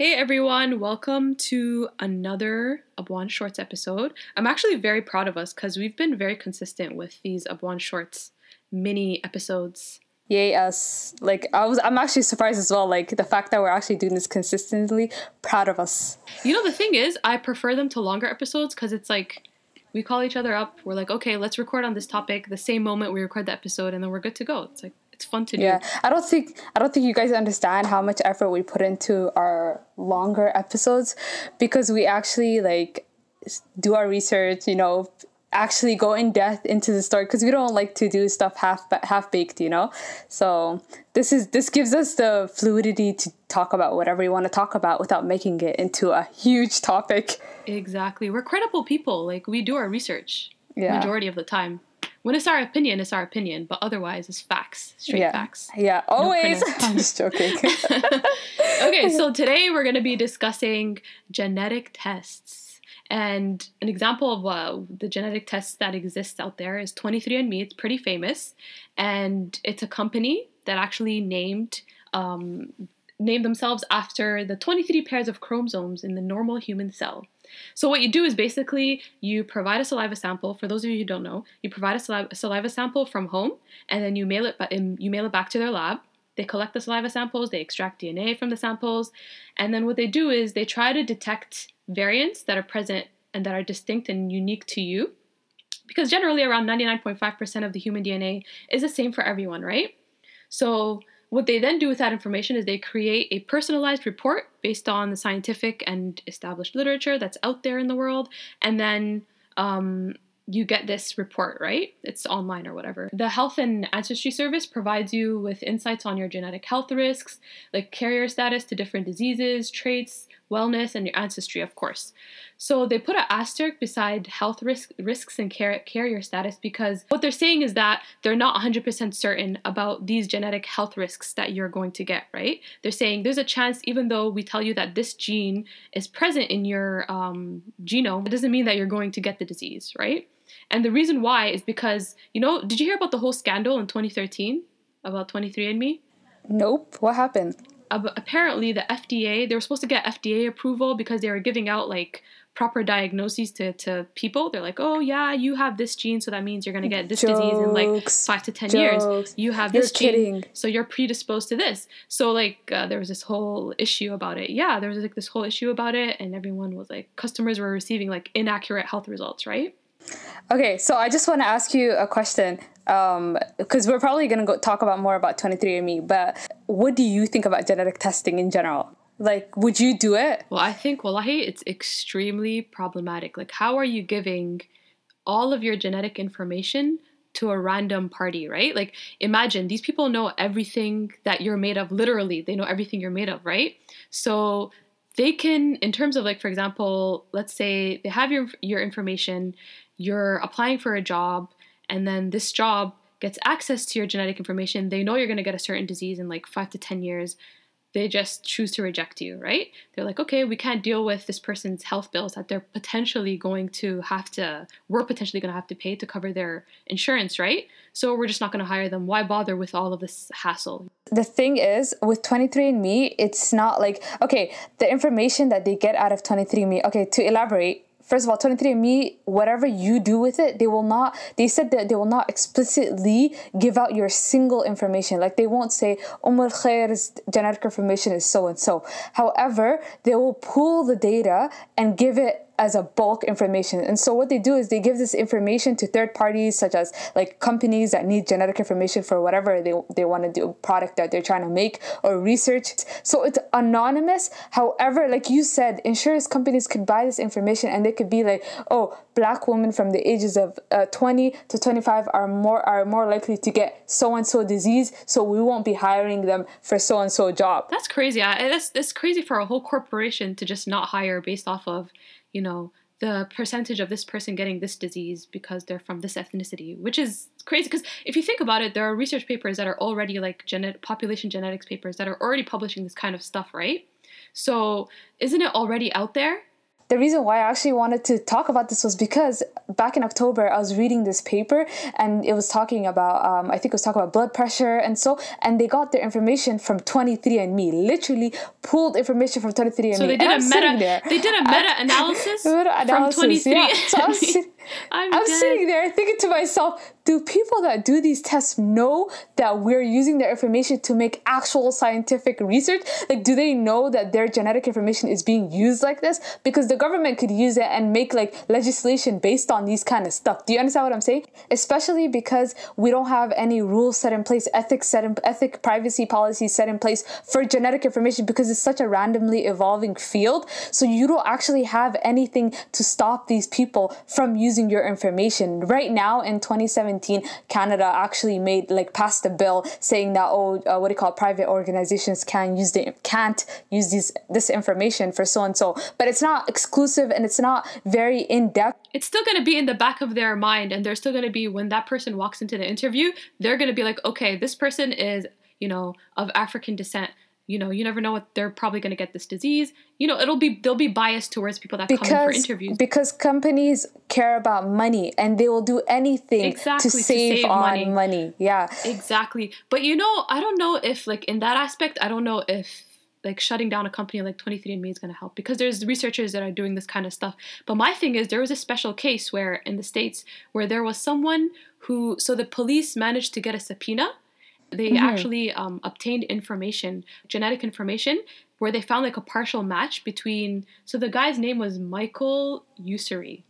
Hey everyone, welcome to another Abwaan Shorts episode. I'm actually very proud of us because we've been very consistent with these Abwaan Shorts mini episodes. Yay us. Like I was I'm actually surprised as well, like the fact that we're actually doing this consistently, proud of us. You know the thing is, I prefer them to longer episodes because it's like we call each other up, we're like, okay, let's record on this topic the same moment we record the episode and then we're good to go. It's like it's fun to do. Yeah, I don't think I don't think you guys understand how much effort we put into our longer episodes because we actually like do our research. You know, actually go in depth into the story because we don't like to do stuff half half baked. You know, so this is this gives us the fluidity to talk about whatever we want to talk about without making it into a huge topic. Exactly, we're credible people. Like we do our research. Yeah. majority of the time when it's our opinion, it's our opinion, but otherwise, it's facts, straight yeah. facts. Yeah, always. No I'm just joking. okay, so today we're going to be discussing genetic tests. And an example of uh, the genetic tests that exists out there is 23andMe. It's pretty famous, and it's a company that actually named um, named themselves after the 23 pairs of chromosomes in the normal human cell. So what you do is basically you provide a saliva sample. For those of you who don't know, you provide a saliva, saliva sample from home, and then you mail it. Um, you mail it back to their lab. They collect the saliva samples. They extract DNA from the samples, and then what they do is they try to detect variants that are present and that are distinct and unique to you. Because generally, around 99.5% of the human DNA is the same for everyone, right? So what they then do with that information is they create a personalized report based on the scientific and established literature that's out there in the world, and then um, you get this report, right? It's online or whatever. The Health and Ancestry Service provides you with insights on your genetic health risks, like carrier status to different diseases, traits, wellness, and your ancestry, of course. So they put an asterisk beside health risk, risks and car- carrier status because what they're saying is that they're not 100% certain about these genetic health risks that you're going to get, right? They're saying there's a chance, even though we tell you that this gene is present in your um, genome, it doesn't mean that you're going to get the disease, right? And the reason why is because, you know, did you hear about the whole scandal in 2013 about 23andMe? Nope. What happened? Apparently, the FDA, they were supposed to get FDA approval because they were giving out like proper diagnoses to, to people. They're like, oh, yeah, you have this gene, so that means you're going to get this Jokes. disease in like five to 10 Jokes. years. You have this you're gene, kidding. so you're predisposed to this. So, like, uh, there was this whole issue about it. Yeah, there was like this whole issue about it, and everyone was like, customers were receiving like inaccurate health results, right? Okay, so I just want to ask you a question because um, we're probably going to talk about more about 23andMe, but what do you think about genetic testing in general? Like, would you do it? Well, I think, wallahi, it's extremely problematic. Like, how are you giving all of your genetic information to a random party, right? Like, imagine these people know everything that you're made of, literally, they know everything you're made of, right? So, they can in terms of like for example let's say they have your your information you're applying for a job and then this job gets access to your genetic information they know you're going to get a certain disease in like 5 to 10 years they just choose to reject you, right? They're like, okay, we can't deal with this person's health bills that they're potentially going to have to, we're potentially going to have to pay to cover their insurance, right? So we're just not going to hire them. Why bother with all of this hassle? The thing is, with 23andMe, it's not like, okay, the information that they get out of 23andMe, okay, to elaborate, first of all 23andme whatever you do with it they will not they said that they will not explicitly give out your single information. Like they won't say Umalkhair's genetic information is so and so. However they will pull the data and give it as a bulk information. And so what they do is they give this information to third parties such as like companies that need genetic information for whatever they, they want to do product that they're trying to make or research. So it's anonymous. However, like you said, insurance companies could buy this information and they could be like, oh, black women from the ages of uh, 20 to 25 are more are more likely to get so and so disease, so we won't be hiring them for so and so job. That's crazy. I, that's crazy for a whole corporation to just not hire based off of you know, the percentage of this person getting this disease because they're from this ethnicity, which is crazy. Because if you think about it, there are research papers that are already like genet- population genetics papers that are already publishing this kind of stuff, right? So isn't it already out there? The reason why I actually wanted to talk about this was because back in October I was reading this paper and it was talking about um, I think it was talking about blood pressure and so and they got their information from 23andMe, literally pulled information from 23andMe. So they did and a I'm meta. there. They did a meta analysis Meta from analysis, twenty three. yeah. So I was, sit- I'm, I'm sitting there thinking to myself, do people that do these tests know that we're using their information to make actual scientific research? Like, do they know that their genetic information is being used like this? Because the government could use it and make like legislation based on these kind of stuff. Do you understand what I'm saying? Especially because we don't have any rules set in place, ethics set in ethic privacy policies set in place for genetic information because it's such a randomly evolving field. So you don't actually have anything to stop these people from using your information. Right now in 2017, Canada actually made like passed a bill saying that oh, uh, what do you call it? private organizations can use the can't use these this information for so and so, but it's not exclusive and it's not very in depth. it's still going to be in the back of their mind and they're still going to be when that person walks into the interview they're going to be like okay this person is you know of african descent you know you never know what they're probably going to get this disease you know it'll be they'll be biased towards people that come in for Because interviews because companies care about money and they will do anything Exactly, to to save, save on money. money. Yeah. exactly but you know i don't know if like in that aspect i don't know if like shutting down a company like 23andme is going to help because there's researchers that are doing this kind of stuff but my thing is there was a special case where in the states where there was someone who so the police managed to get a subpoena they actually um, obtained information genetic information where they found like a partial match between so the guy's name was michael usry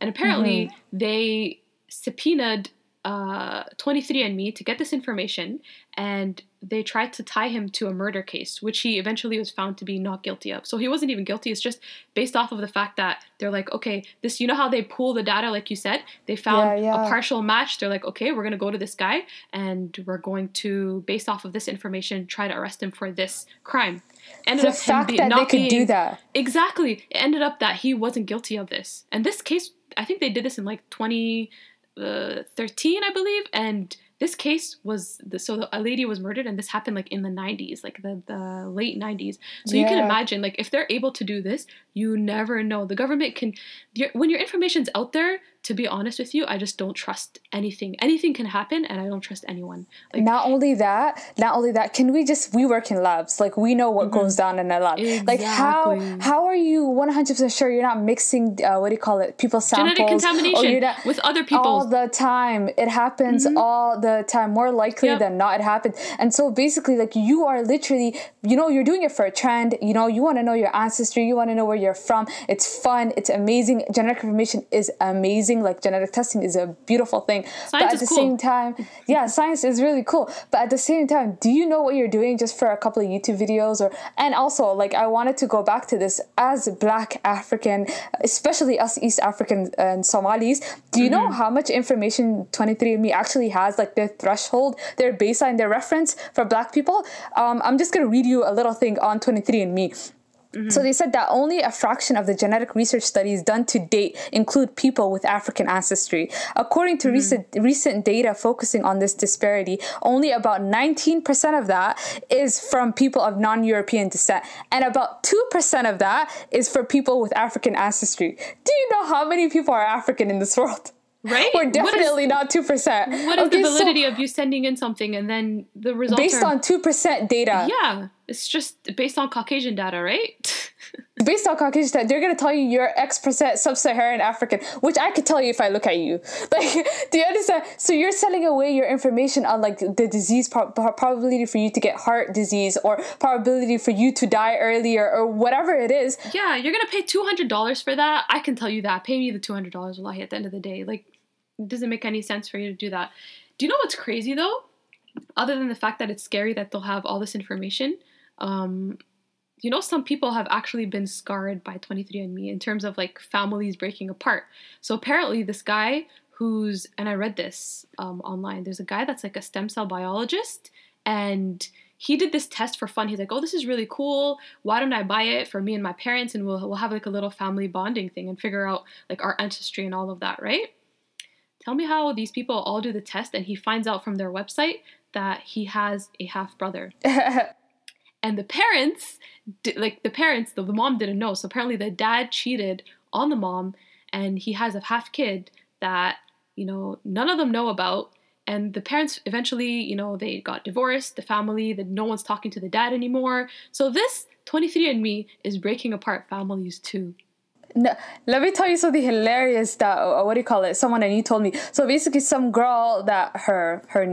and apparently they subpoenaed uh, 23andme to get this information and they tried to tie him to a murder case which he eventually was found to be not guilty of so he wasn't even guilty it's just based off of the fact that they're like okay this you know how they pool the data like you said they found Yeah, yeah. a partial match they're like okay we're going to go to this guy and we're going to based off of this information try to arrest him for this crime ended The up fact be- that they not could do that. Exactly. It ended up that he wasn't guilty of this. And this case, I think they did this in like 2013, uh, I believe. And this case was the, so a lady was murdered, and this happened like in the 90s, like the, the late 90s. So you can imagine, like, if they're able to do this, you never know. The government can, when your information's out there, to be honest with you, I just don't trust anything. Anything can happen, and I don't trust anyone. Like, not only that, not only that, can we just we work in labs. Like we know what goes down in a lab. Like how Mm-hmm. How are you 100% sure you're not mixing uh, what do you call it? People's samples genetic or contamination you're not- with other people all the time. It happens all the time. More likely Yep. than not, it happens. And so basically, like you are literally, you know, you're doing it for a trend. You know, you want to know your ancestry. You want to know where you're from. It's fun. It's amazing. Genetic information is amazing. Like genetic testing is a beautiful thing. but at the cool. same time, yeah, science is really cool. But at the same time, do you know what you're doing just for a couple of YouTube videos or and also like I wanted to go back to this as black African, especially us East African and Somalis, do you know how much information 23andme actually has like their threshold, their baseline, their reference for black people? Um, I'm just going to read you a little thing on 23andme. Mm-hmm. So they said that only a fraction of the genetic research studies done to date include people with African ancestry. According to mm-hmm. recent recent data focusing on this disparity, only about 19% of that is from people of non-European descent, and about 2% of that is for people with African ancestry. Do you know how many people are African in this world? Right? We're What is- definitely not 2%. What is Okay, the so validity of you sending in something and then the results based are on 2% data. yeah it's just based on caucasian data right based on Caucasian data, they're gonna tell you you're X percent sub-Saharan African, which I could tell you if I look at you. Like, do you understand? So you're selling away your information on like the disease pro- pro- probability for you to get heart disease or probability for you to die earlier or whatever it is. yeah you're gonna pay $200 for that i can tell you that pay me the $200 wallahi at the end of the day like it doesn't make any sense for you to do that do you know what's crazy though other than the fact that it's scary that they'll have all this information um you know some people have actually been scarred by 23andme in terms of like families breaking apart. So apparently this guy who's and i read this um, online there's a guy that's like a stem cell biologist and he did this test for fun. He's like oh this is really cool. Why don't i buy it for me and my parents and we'll, we'll have like a little family bonding thing and figure out like our ancestry and all of that right? Tell me how these people all do the test and he finds out from their website that he has a half brother and the parents like the parents, the, the mom didn't know. So apparently the dad cheated on the mom, and he has a half kid that you know none of them know about. And the parents eventually, you know, they got divorced. The family, that no one's talking to the dad anymore. So this 23andMe is breaking apart families too. No, let me tell you something hilarious that uh, what do you call it? Someone and you told me. So basically, some girl that her her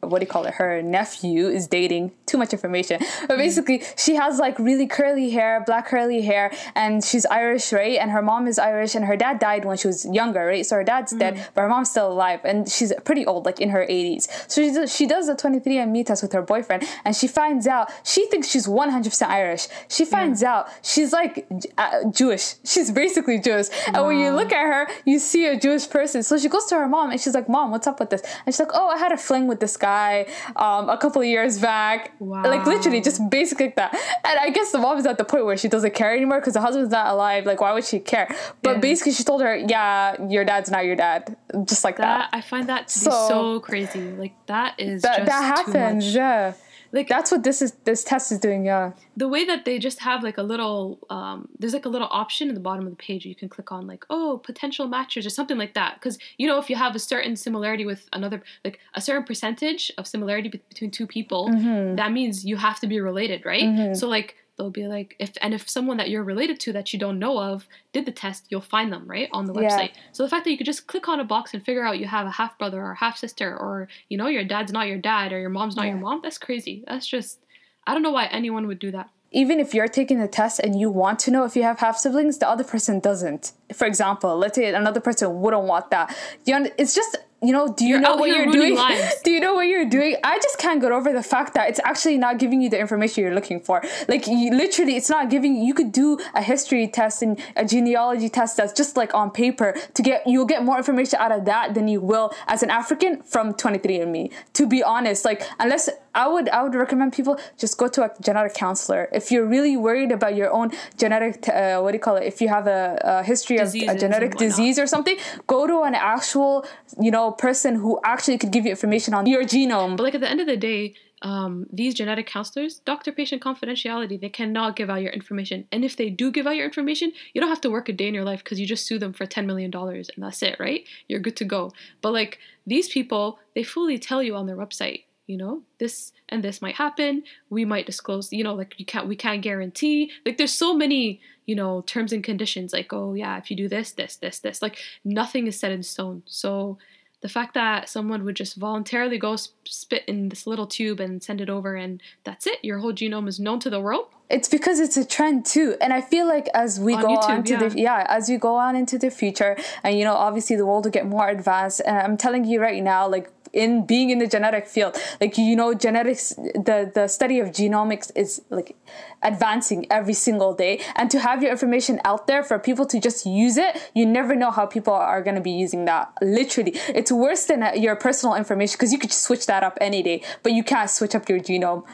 what do you call it? Her nephew is dating. Too much information, but basically, she has like really curly hair, black curly hair, and she's Irish, right? And her mom is Irish, and her dad died when she was younger, right? So her dad's dead, but her mom's still alive, and she's pretty old, like in her eighties. So she does, she does a 23andMe test with her boyfriend, and she finds out she thinks she's 100% Irish. She finds out she's like uh, Jewish. She's basically Jewish. And when you look at her, you see a Jewish person. So she goes to her mom and she's like, Mom, what's up with this? And she's like, Oh, I had a fling with this guy um, a couple of years back. Like literally just basic like that. And I guess the mom is at the point where she doesn't care anymore because the husband's not alive. Like, why would she care? But Yeah. basically, she told her, Yeah, your dad's not your dad. Just like That that. I find that to So- be so crazy. Like that is That, just that happens, yeah. Like That's what this is. This test is doing, yeah. the way that they just have like a little um, there's like a little option in the bottom of the page you can click on like oh potential matches or something like that because you know if you have a certain similarity with another like a certain percentage of similarity be- between two people Mm-hmm. that means you have to be related right so like they'll be like if and if someone that you're related to that you don't know of did the test you'll find them right on the Yeah. website so the fact that you could just click on a box and figure out you have a half brother or half sister or you know your dad's not your dad or your mom's not your mom that's crazy that's just i don't know why anyone would do that even if you're taking the test and you want to know if you have half siblings, the other person doesn't. For example, let's say another person wouldn't want that. You un- it's just you know, do you You're know what you're doing? lives. Do you know what you're doing? I just can't get over the fact that it's actually not giving you the information you're looking for. Like you, literally, it's not giving. You could do a history test and a genealogy test that's just like on paper to get. You'll get more information out of that than you will as an African from 23andMe. To be honest, like unless I would, I would recommend people just go to a genetic counselor if you're really worried about your own genetic. Uh, what do you call it? If you have a, a history of a genetic disease or something, go to an actual, you know, person who actually could give you information on your genome. But like at the end of the day, um, these genetic counselors, doctor-patient confidentiality, they cannot give out your information. And if they do give out your information, you don't have to work a day in your life because you just sue them for ten million dollars and that's it, right? You're good to go. But like these people, they fully tell you on their website, you know, this and this might happen. We might disclose, you know, like you can't, we can't guarantee. Like there's so many, you know, terms and conditions. Like oh yeah, if you do this, this, this, this, like nothing is set in stone. So the fact that someone would just voluntarily go spit in this little tube and send it over and that's it your whole genome is known to the world It's because it's a trend too, and I feel like as we On go YouTube, on to the yeah, as we go on into the future, and you know, obviously the world will get more advanced. And I'm telling you right now, like in being in the genetic field, like you know, genetics, the the study of genomics is like advancing every single day, and to have your information out there for people to just use it, you never know how people are going to be using that. Literally, it's worse than uh, your personal information because you could switch that up any day, but you can't switch up your genome.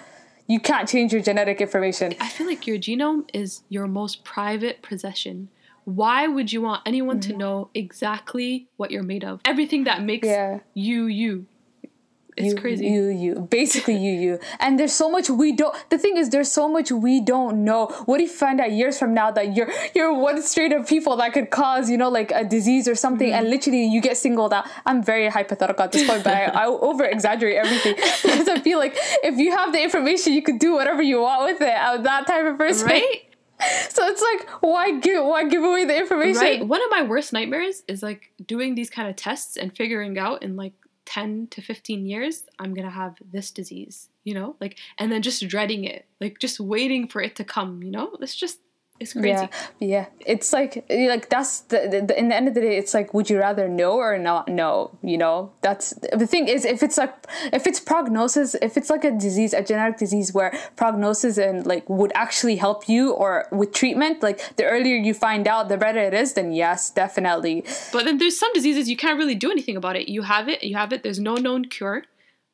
You can't change your genetic information. i feel like your genome is your most private possession why would you want anyone to know exactly what you're made of everything that makes Yeah. you you it's you, crazy You, you, basically you, you. And there's so much we don't. The thing is, there's so much we don't know. What if you find out years from now that you're you're one straight of people that could cause, you know, like a disease or something, Mm-hmm. and literally you get singled out. I'm very hypothetical at this point, but I, I over exaggerate everything because I feel like if you have the information, you could do whatever you want with it. I'm that type of person. right So it's like, why give why give away the information? right. One of my worst nightmares is like doing these kind of tests and figuring out in like 10 to 15 years i'm gonna have this disease you know? Like and then just dreading it. Like just waiting for it to come you know? It's just it's crazy Yeah, yeah. It's like like that's the, the, in the end of the day, it's like would you rather know or not know? You know, that's the thing is if it's like if it's prognosis, if it's like a disease, a genetic disease where prognosis and like would actually help you or with treatment, like the earlier you find out, the better it is. Then yes, definitely. but then there's some diseases you can't really do anything about it you have it you have it there's no known cure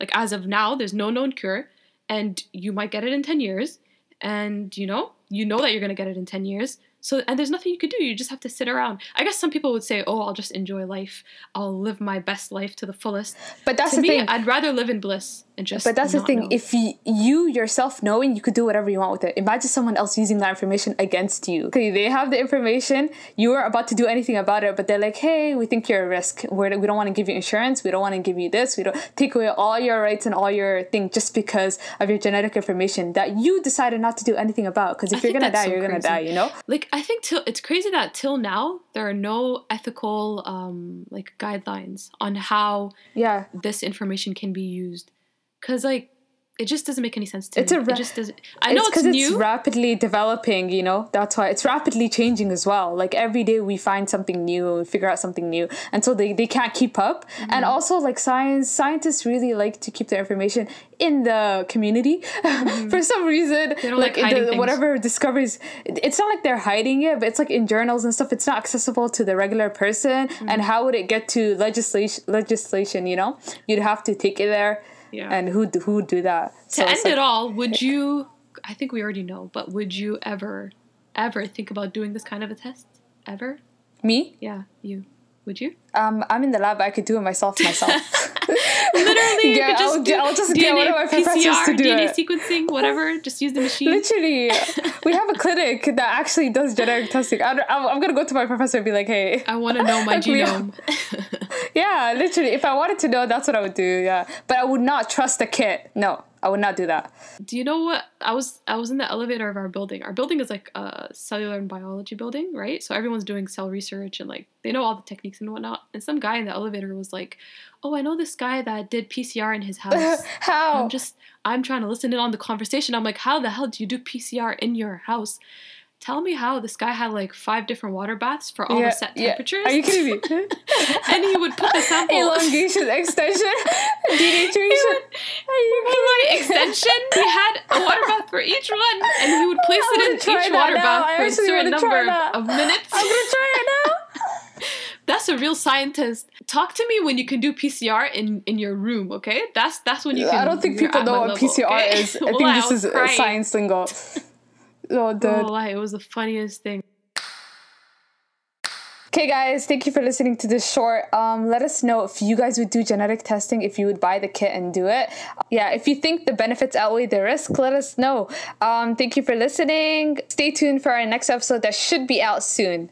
like as of now there's no known cure and you might get it in 10 years and you know you know that you're going to get it in 10 years. So and there's nothing you could do. You just have to sit around. I guess some people would say oh i'll just enjoy life. I'll live my best life to the fullest. But that's to the me thing. i'd rather live in bliss and just. But that's the thing. know. If you, you yourself knowing, you could do whatever you want with it. Imagine someone else using that information against you. Okay, they have the information. You are about to do anything about it, but they're like, "Hey, we think you're a risk. We're, we don't want to give you insurance. We don't want to give you this. We don't take away all your rights and all your thing just because of your genetic information that you decided not to do anything about. Because if I you're gonna die, so you're gonna die. You know? like I think till it's crazy that till now there are no ethical um like guidelines on how Yeah. this information can be used because like it just doesn't make any sense to It's me. a ra- it just doesn't. I know it's, because new. it's rapidly developing, you know. That's why it's rapidly changing as well. Like every day we find something new and figure out something new, and so they, they can't keep up. Mm-hmm. And also, like science scientists really like to keep their information in the community for some reason. Mm-hmm. They don't like hiding the- things. whatever discoveries. It's not like they're hiding it, but it's like in journals and stuff. It's not accessible to the regular person. Mm-hmm. And how would it get to legislation? Legislation, you know, you'd have to take it there. Yeah. And who who would do that? to end it all, would you? I think we already know, but would you ever, ever think about doing this kind of a test? Ever? me? Yeah, you. Would you? Um, I'm in the lab. I could do it myself. Myself. Literally, you Yeah, could just I'll, do I'll just get one of my professors PCR, to do DNA it. sequencing, whatever. Just use the machine. Literally, we have a clinic that actually does genetic testing. I I'm, I'm gonna go to my professor and be like, "Hey, I want to know my genome. yeah, literally. If I wanted to know, that's what I would do. Yeah, but I would not trust the kit. No, I would not do that. Do you know what I was? I was in the elevator of our building. Our building is like a cellular and biology building, right? So everyone's doing cell research and like they know all the techniques and whatnot. And some guy in the elevator was like, "Oh, I know this guy that did PCR in his house." How? I'm just I'm trying to listen in on the conversation. I'm like, how the hell do you do PCR in your house? Tell me how this guy had like five different water baths for all yeah, the set yeah. temperatures. Are you kidding me? and he would put the sample Elongation, extension, denaturation. Are you Well, like extension. He had a water bath for each one, and he would place I it in each water now. bath I for a certain number of, minutes. I'm gonna try it now. That's a real scientist. Talk to me when you can do PCR in in your room, okay? That's that's when you can. I don't think people know what level, PCR okay? is. I think this was is crying. science lingo. Oh, dude. Wallah, it was the funniest thing. Okay, guys, thank you for listening to this short. Um, let us know if you guys would do genetic testing, if you would buy the kit and do it. Yeah, if you think the benefits outweigh the risk, let us know. Um, thank you for listening. Stay tuned for our next episode that should be out soon.